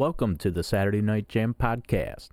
Welcome to the Saturday Night Jam podcast.